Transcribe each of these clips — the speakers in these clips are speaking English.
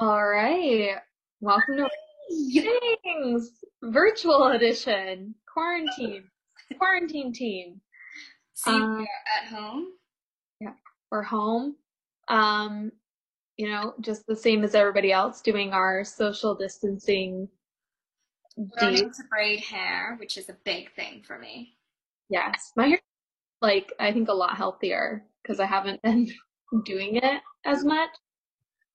All right. Welcome to Things Virtual Edition. Quarantine. Quarantine team. See, Um, we're at home. Yeah, we're home. Um, you know, just the same as everybody else doing our social distancing Learning to braid hair, which is a big thing for me. Yes. My hair like I think a lot healthier because I haven't been doing it as much.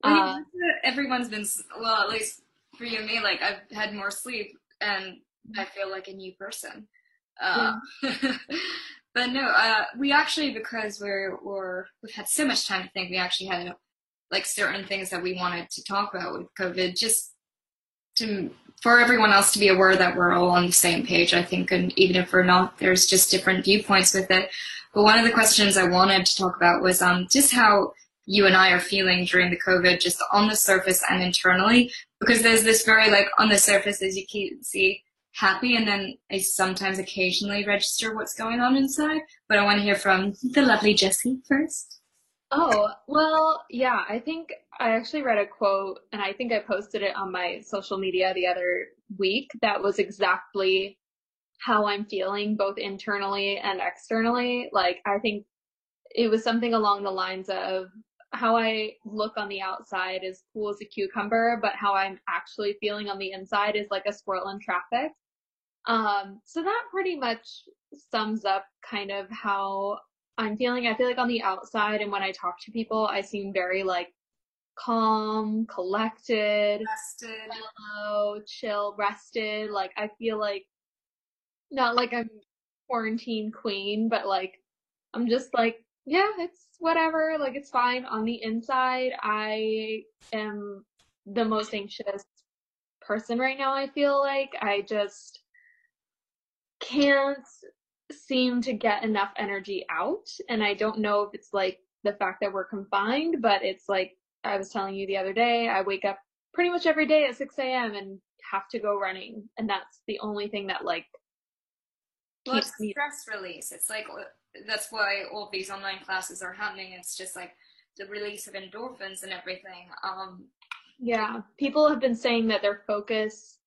I mean, Uh, everyone's been well, at least for you and me. Like I've had more sleep, and I feel like a new person. Uh, but no, uh, we actually because we're we're we've had so much time to think. We actually had like certain things that we wanted to talk about with COVID, just to for everyone else to be aware that we're all on the same page. I think, and even if we're not, there's just different viewpoints with it. But one of the questions I wanted to talk about was um just how you and I are feeling during the COVID, just on the surface and internally, because there's this very like on the surface as you can see happy, and then I sometimes occasionally register what's going on inside. But I want to hear from the lovely Jessie first. Oh, well, yeah, I think I actually read a quote and I think I posted it on my social media the other week that was exactly how I'm feeling both internally and externally. Like, I think it was something along the lines of how I look on the outside is cool as a cucumber, but how I'm actually feeling on the inside is like a squirrel in traffic. Um, so that pretty much sums up kind of how I'm feeling. I feel like on the outside and when I talk to people, I seem very like calm, collected, Rested. mellow, chill, rested. Like I feel like not like I'm quarantine queen, but like I'm just like, yeah, it's whatever, like it's fine. On the inside, I am the most anxious person right now, I feel like. I just can't seem to get enough energy out. And I don't know if it's like the fact that we're confined, but it's like I was telling you the other day, I wake up pretty much every day at 6 a.m. and have to go running. And that's the only thing that like Well, it's stress release. It's like that's why all these online classes are happening. It's just like the release of endorphins and everything. Um, Yeah, people have been saying that their focus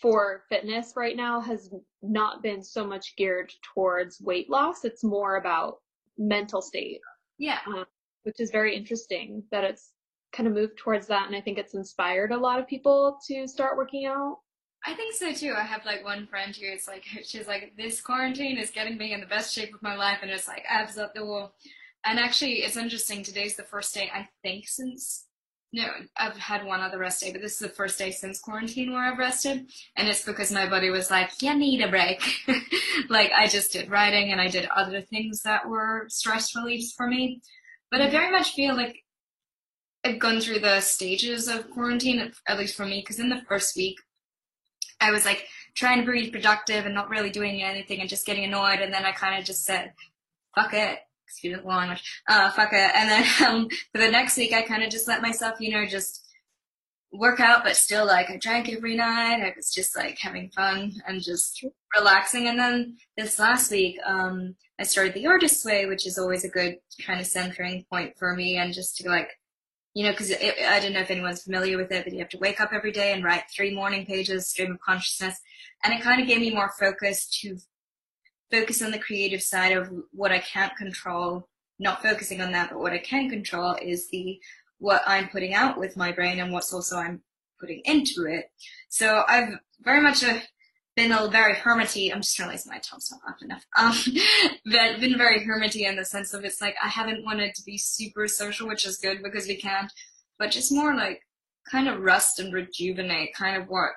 for fitness right now has not been so much geared towards weight loss. It's more about mental state, yeah, um, which is very interesting that it's kind of moved towards that. And I think it's inspired a lot of people to start working out. I think so too. I have like one friend who is like, she's like, this quarantine is getting me in the best shape of my life, and it's like abs up the wall. And actually, it's interesting. Today's the first day I think since. No, I've had one other rest day, but this is the first day since quarantine where I've rested. And it's because my body was like, you need a break. like, I just did writing and I did other things that were stress reliefs for me. But I mm-hmm. very much feel like I've gone through the stages of quarantine, at least for me, because in the first week, I was like trying to be productive and not really doing anything and just getting annoyed. And then I kind of just said, fuck it. Excuse the language. Uh, fuck it. And then um, for the next week, I kind of just let myself, you know, just work out, but still like I drank every night. I was just like having fun and just relaxing. And then this last week, um, I started the artist's way, which is always a good kind of centering point for me and just to like, you know, because I don't know if anyone's familiar with it, but you have to wake up every day and write three morning pages, stream of consciousness. And it kind of gave me more focus to focus on the creative side of what I can't control, not focusing on that, but what I can control is the what I'm putting out with my brain and what's also I'm putting into it. So I've very much a, been a very hermity. I'm just realizing my tongue's not up enough. Um, but been very hermity in the sense of it's like I haven't wanted to be super social, which is good because we can't, but just more like kind of rest and rejuvenate, kind of what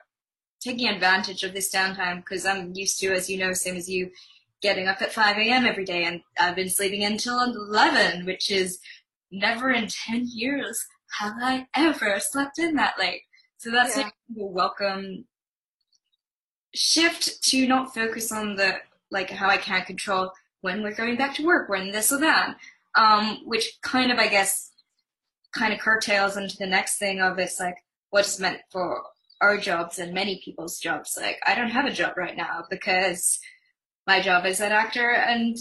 taking advantage of this downtime because I'm used to, as you know, same as you, getting up at 5 a.m. every day, and I've been sleeping until 11, which is never in 10 years have I ever slept in that late. So that's Yeah. a welcome shift to not focus on the like how I can't control when we're going back to work, when this or that, um, which kind of I guess kind of curtails into the next thing of it's like what's meant for our jobs and many people's jobs. Like I don't have a job right now because my job is an actor and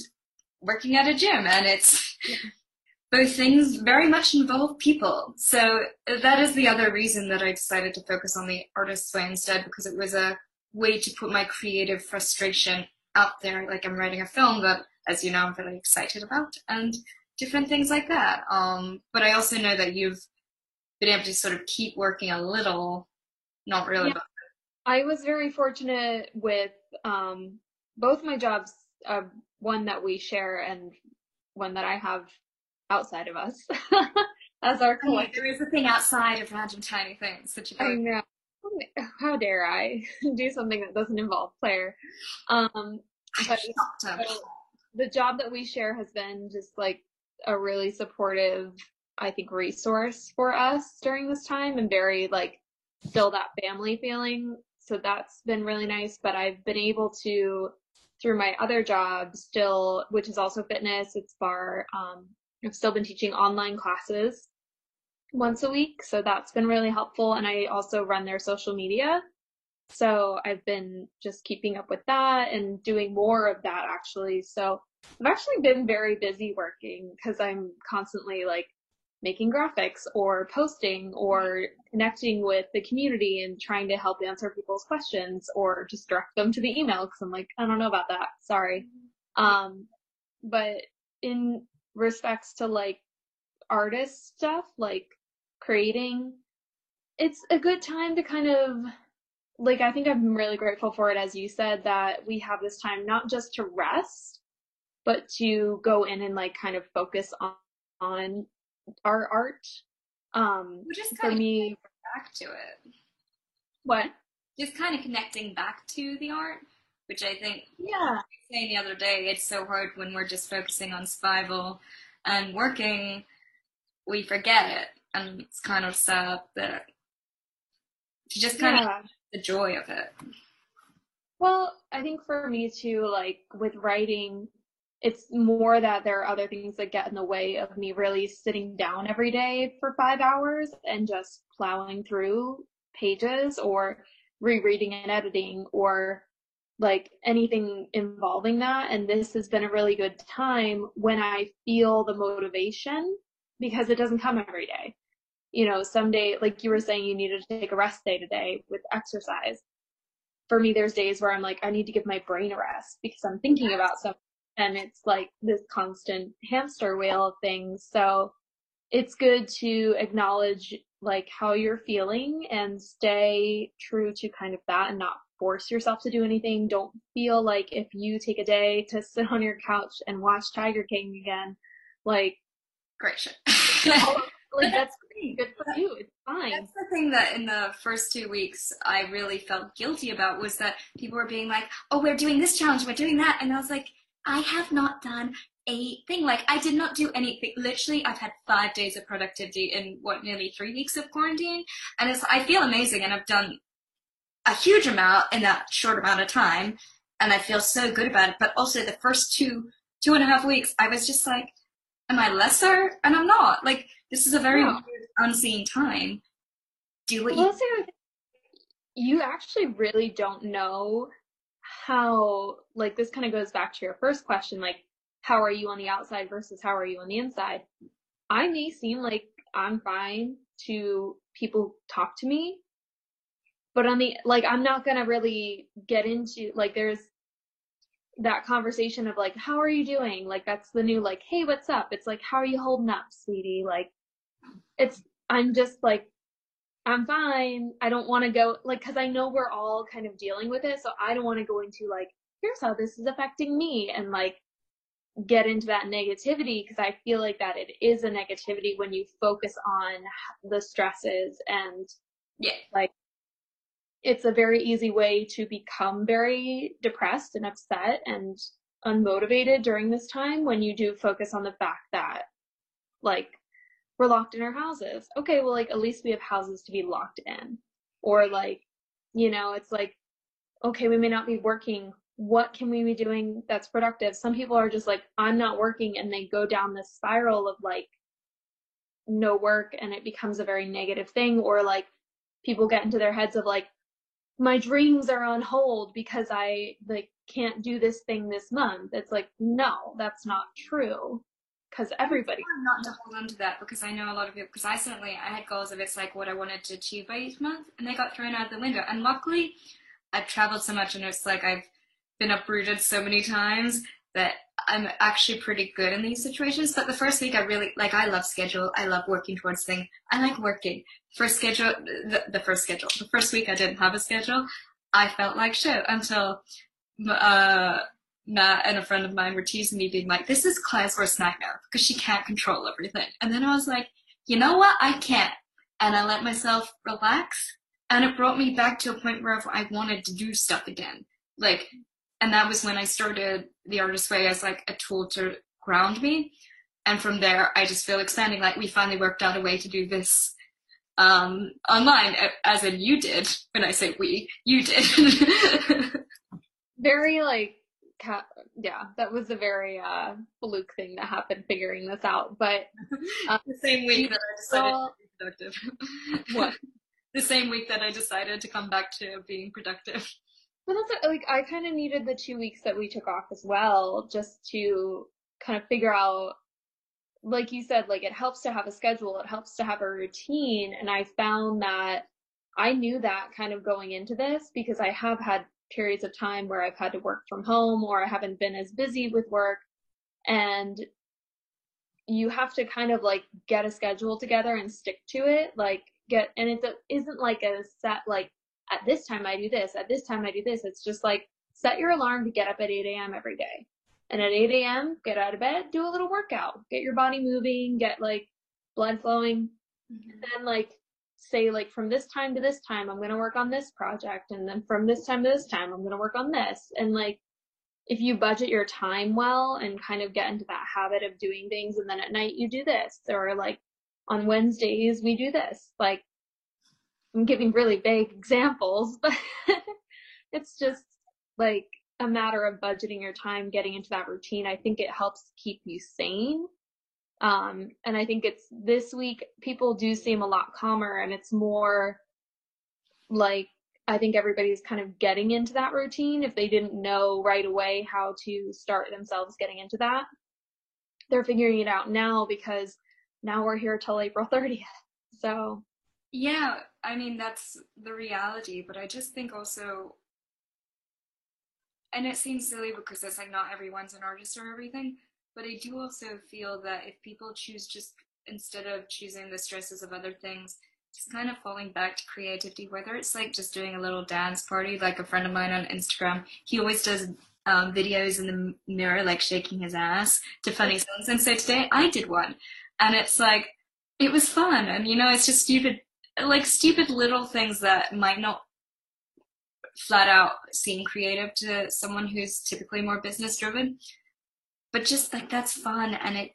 working at a gym, and it's both things very much involve people. So that is the other reason that I decided to focus on the artist's way instead, because it was a way to put my creative frustration out there. Like I'm writing a film that, as you know, I'm really excited about, and different things like that. Um, but I also know that you've been able to sort of keep working a little, not really. Yeah. I was very fortunate with um, both my jobs, uh, one that we share and one that I have outside of us as our collective. There is a thing outside of random tiny things you I know. How dare I do something that doesn't involve Claire? Um, but so the job that we share has been just like a really supportive, I think, resource for us during this time and very like still that family feeling. So that's been really nice. But I've been able to, through my other job, still, which is also fitness, it's barre, um, I've still been teaching online classes once a week. So that's been really helpful. And I also run their social media. So I've been just keeping up with that and doing more of that actually. So I've actually been very busy working because I'm constantly like making graphics or posting or connecting with the community and trying to help answer people's questions or just direct them to the email because I'm like, I don't know about that. Sorry. Um, but in respects to like artist stuff, like creating, it's a good time to kind of like I think I'm really grateful for it as you said that we have this time not just to rest but to go in and like kind of focus on on our art. Um just for me back to it. What? Just kind of connecting back to the art which I think yeah. saying the other day it's so hard when we're just focusing on survival and working we forget it and it's kind of sad that to just kind yeah. of the joy of it. Well, I think for me too, like with writing, it's more that there are other things that get in the way of me really sitting down every day for five hours and just plowing through pages or rereading and editing or like anything involving that. And this has been a really good time when I feel the motivation because it doesn't come every day you know, someday, like you were saying, you needed to take a rest day today with exercise. For me, there's days where I'm like, I need to give my brain a rest because I'm thinking about something and it's like this constant hamster wheel of things. So it's good to acknowledge like how you're feeling and stay true to kind of that and not force yourself to do anything. Don't feel like if you take a day to sit on your couch and watch Tiger King again, like great shit. like that's Good for you. It's fine. That's the thing that in the first two weeks I really felt guilty about was that people were being like, "Oh, we're doing this challenge, we're doing that," and I was like, "I have not done a thing. Like, I did not do anything. Literally, I've had five days of productivity in what nearly three weeks of quarantine, and it's I feel amazing, and I've done a huge amount in that short amount of time, and I feel so good about it. But also, the first two two and a half weeks, I was just like, "Am I lesser?" And I'm not. Like this is a very yeah. unseen time. Do what well, you. You actually really don't know how. Like this kind of goes back to your first question. Like, how are you on the outside versus how are you on the inside? I may seem like I'm fine to people talk to me, but on the like, I'm not gonna really get into like. There's that conversation of like, how are you doing? Like that's the new like, hey, what's up? It's like, how are you holding up, sweetie? Like, it's I'm just like I'm fine. I don't want to go like cuz I know we're all kind of dealing with it, so I don't want to go into like here's how this is affecting me and like get into that negativity because I feel like that it is a negativity when you focus on the stresses and yeah, like it's a very easy way to become very depressed and upset and unmotivated during this time when you do focus on the fact that like we're locked in our houses. Okay, well, like, at least we have houses to be locked in. Or, like, you know, it's like, okay, we may not be working. What can we be doing that's productive? Some people are just like, I'm not working, and they go down this spiral of like no work, and it becomes a very negative thing. Or, like, people get into their heads of like, my dreams are on hold because I like can't do this thing this month. It's like, no, that's not true. Because everybody not to hold on to that because I know a lot of people because I certainly I had goals of it's like what I wanted to achieve by each month and they got thrown out the window. And luckily I've traveled so much and it's like I've been uprooted so many times that I'm actually pretty good in these situations. But the first week I really like I love schedule. I love working towards things. I like working. First schedule the, the first schedule. The first week I didn't have a schedule. I felt like shit until uh Matt and a friend of mine were teasing me, being like, "This is Claire's worst nightmare because she can't control everything." And then I was like, "You know what? I can't." And I let myself relax, and it brought me back to a point where I wanted to do stuff again. Like, and that was when I started the artist way as like a tool to ground me. And from there, I just feel expanding. Like we finally worked out a way to do this um, online, as in you did. When I say we, you did. Very like yeah, that was a very uh, fluke thing that happened figuring this out. But um, the same week that I decided to be productive. what? the same week that I decided to come back to being productive. But also, like, I kind of needed the two weeks that we took off as well, just to kind of figure out, like you said, like it helps to have a schedule, it helps to have a routine, and I found that I knew that kind of going into this because I have had periods of time where I've had to work from home or I haven't been as busy with work. And you have to kind of like get a schedule together and stick to it. Like, get, and it isn't like a set, like, at this time I do this, at this time I do this. It's just like set your alarm to get up at 8 a.m. every day. And at 8 a.m., get out of bed, do a little workout, get your body moving, get like blood flowing. Mm-hmm. And then like say like from this time to this time I'm going to work on this project and then from this time to this time I'm going to work on this and like if you budget your time well and kind of get into that habit of doing things and then at night you do this or like on Wednesdays we do this like I'm giving really vague examples but it's just like a matter of budgeting your time getting into that routine I think it helps keep you sane um, and I think it's this week, people do seem a lot calmer and it's more like, I think everybody's kind of getting into that routine. If they didn't know right away how to start themselves getting into that, they're figuring it out now because now we're here till April 30th. So, yeah, I mean, that's the reality, but I just think also, and it seems silly because it's like not everyone's an artist or everything, but I do also feel that if people choose just instead of choosing the stresses of other things, just kind of falling back to creativity, whether it's like just doing a little dance party, like a friend of mine on Instagram, he always does um, videos in the mirror, like shaking his ass to funny songs. And so today I did one. And it's like, it was fun. And you know, it's just stupid, like stupid little things that might not flat out seem creative to someone who's typically more business driven but just like that's fun and it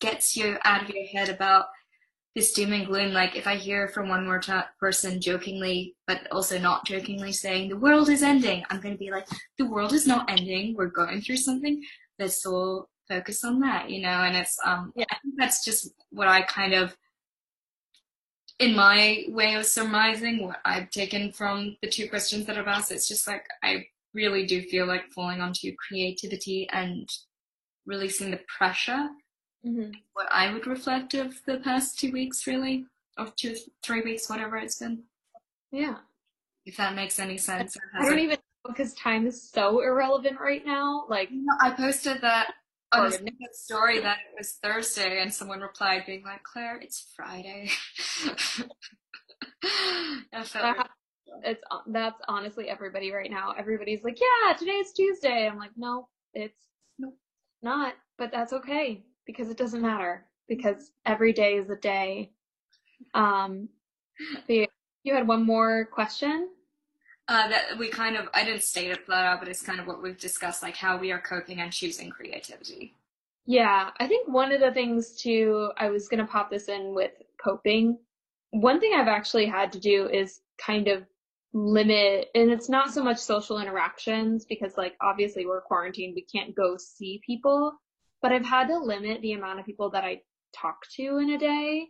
gets you out of your head about this doom and gloom. Like if I hear from one more t- person jokingly, but also not jokingly saying the world is ending, I'm going to be like, the world is not ending. We're going through something. Let's all focus on that, you know? And it's, um, yeah, I think that's just what I kind of, in my way of surmising what I've taken from the two questions that I've asked, it's just like, I really do feel like falling onto creativity and releasing the pressure. Mm-hmm. What I would reflect of the past two weeks, really, of two, three weeks, whatever it's been. Yeah. If that makes any sense. I don't even because time is so irrelevant right now. Like, you know, I posted that on a story that it was Thursday, and someone replied being like, "Claire, it's Friday." Felt that, it's that's honestly everybody right now. Everybody's like, "Yeah, today's Tuesday." I'm like, "No, it's not, but that's okay because it doesn't matter because every day is a day. Um, you had one more question. Uh, that we kind of, I didn't state it flat out, but it's kind of what we've discussed, like how we are coping and choosing creativity. Yeah, I think one of the things too, I was going to pop this in with coping. One thing I've actually had to do is kind of limit and it's not so much social interactions because like obviously we're quarantined we can't go see people but i've had to limit the amount of people that i talk to in a day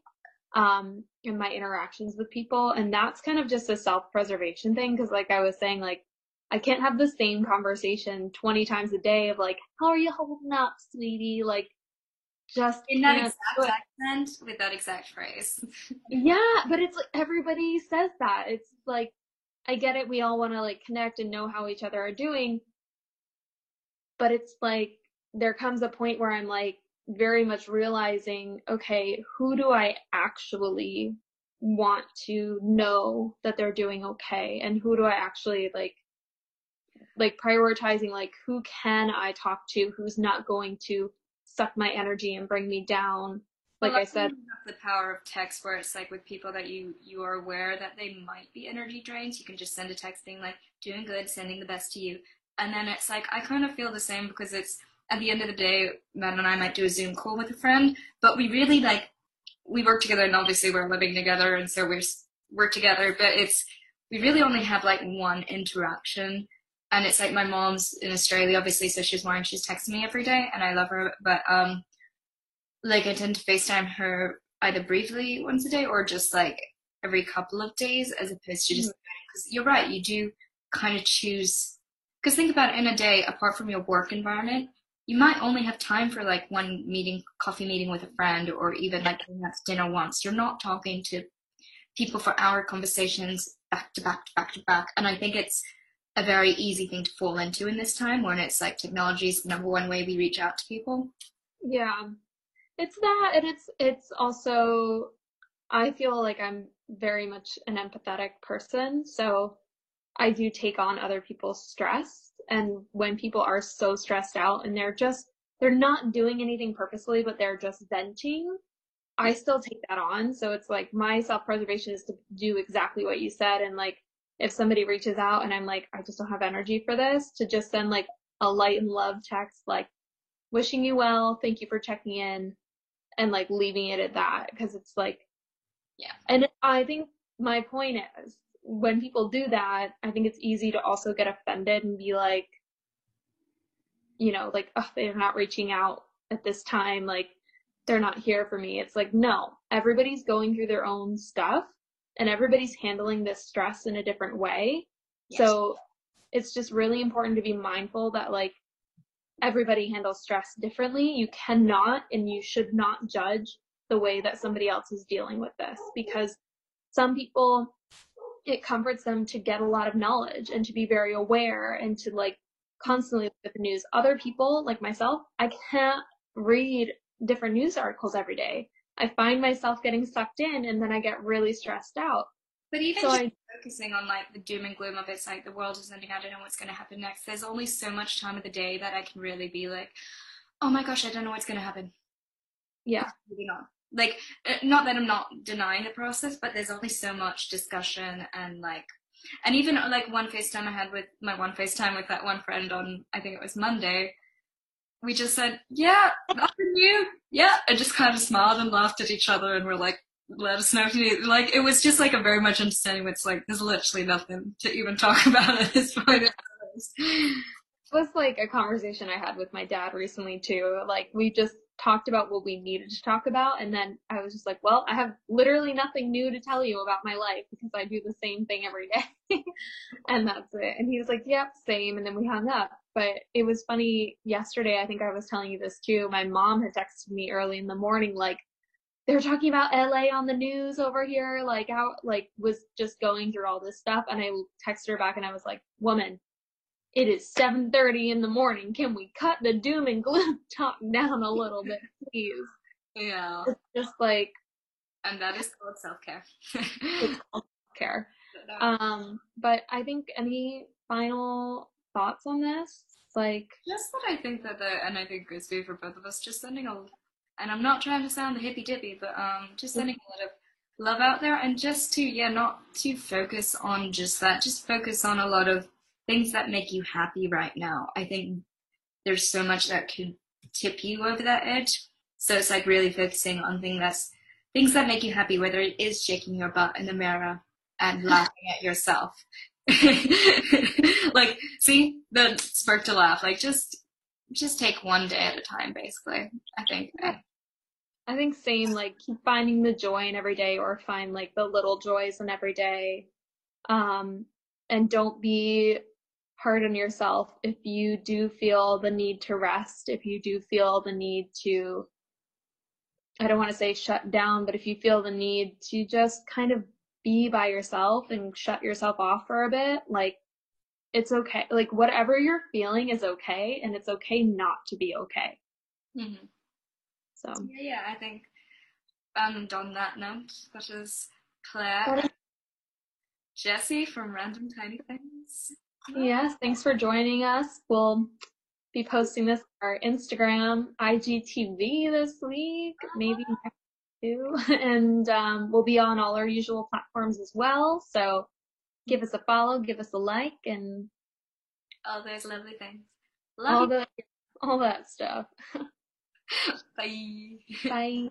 um in my interactions with people and that's kind of just a self-preservation thing because like i was saying like i can't have the same conversation 20 times a day of like how are you holding up sweetie like just in that exact accent with that exact phrase. Yeah, but it's like everybody says that. It's like I get it, we all want to like connect and know how each other are doing. But it's like there comes a point where I'm like very much realizing, okay, who do I actually want to know that they're doing okay? And who do I actually like like prioritizing like who can I talk to who's not going to suck my energy and bring me down? Like well, I said the power of text where it's like with people that you you are aware that they might be energy drains you can just send a text being like doing good sending the best to you. And then it's like I kind of feel the same because it's at the end of the day Matt and I might do a Zoom call with a friend but we really like we work together and obviously we're living together and so we're we're together but it's we really only have like one interaction and it's like my mom's in australia obviously so she's more and she's texting me every day and i love her but um like i tend to facetime her either briefly once a day or just like every couple of days as opposed to just because mm-hmm. you're right you do kind of choose because think about it in a day apart from your work environment you might only have time for like one meeting, coffee meeting with a friend, or even like dinner once. You're not talking to people for hour conversations back to back to back to back. And I think it's a very easy thing to fall into in this time when it's like technology is the number one way we reach out to people. Yeah. It's that and it's it's also I feel like I'm very much an empathetic person. So I do take on other people's stress and when people are so stressed out and they're just they're not doing anything purposely but they're just venting i still take that on. So it's like my self-preservation is to do exactly what you said. And like if somebody reaches out and i'm like i just don't have energy for this to just send like a light and love text like wishing you well. Thank you for checking in and like leaving it at that. Because it's like yeah. And i think my point is when people do that, I think it's easy to also get offended and be like, you know, like, oh, they're not reaching out at this time. Like, they're not here for me. It's like, no, everybody's going through their own stuff and everybody's handling this stress in a different way. Yes. So it's just really important to be mindful that, like, everybody handles stress differently. You cannot and you should not judge the way that somebody else is dealing with this because some people it comforts them to get a lot of knowledge and to be very aware and to like constantly look at the news. Other people, like myself, I can't read different news articles every day. I find myself getting sucked in and then I get really stressed out. But even so I, focusing on like the doom and gloom of it's like the world is ending, I don't know what's going to happen next. There's only so much time of the day that I can really be like, oh my gosh, I don't know what's going to happen. Yeah. Moving on like uh, not that i'm not denying the process but there's only so much discussion and like and even like one facetime i had with my one facetime with that one friend on i think it was monday we just said yeah nothing new yeah and just kind of smiled and laughed at each other and we're like let us know if you need like it was just like a very much understanding it's like there's literally nothing to even talk about at this point was like a conversation i had with my dad recently too like we just talked about what we needed to talk about and then I was just like, well, I have literally nothing new to tell you about my life because I do the same thing every day. and that's it. And he was like, yep, same. And then we hung up. But it was funny yesterday, I think I was telling you this too. My mom had texted me early in the morning like they're talking about LA on the news over here, like how like was just going through all this stuff and I texted her back and I was like, Woman, it is 7.30 in the morning. Can we cut the doom and gloom talk down a little bit, please? Yeah. It's just like. And that is called self-care. it's called self-care. Um, but I think any final thoughts on this? Like. Just that I think that the, and I think it's good for both of us, just sending a, and I'm not trying to sound the hippy dippy, but um, just sending a lot of love out there and just to, yeah, not to focus on just that, just focus on a lot of things that make you happy right now. I think there's so much that could tip you over that edge. So it's like really focusing on things that's things that make you happy, whether it is shaking your butt in the mirror and laughing at yourself. like, see, the spark to laugh. Like, just just take one day at a time, basically. I think. I think same. Like, keep finding the joy in every day, or find like the little joys in every day. Um, and don't be hard on yourself if you do feel the need to rest, if you do feel the need to I don't want to say shut down, but if you feel the need to just kind of be by yourself and shut yourself off for a bit, like it's okay. Like whatever you're feeling is okay, and it's okay not to be okay. Mm-hmm. So yeah, yeah, I think. And on that note, that is Claire, Jessie from Random Tiny Things. Yes, thanks for joining us. We'll be posting this on our Instagram, IGTV this week, maybe next too, and um, we'll be on all our usual platforms as well. So give us a follow, give us a like, and all those lovely things. Love all the all that stuff. Bye. Bye.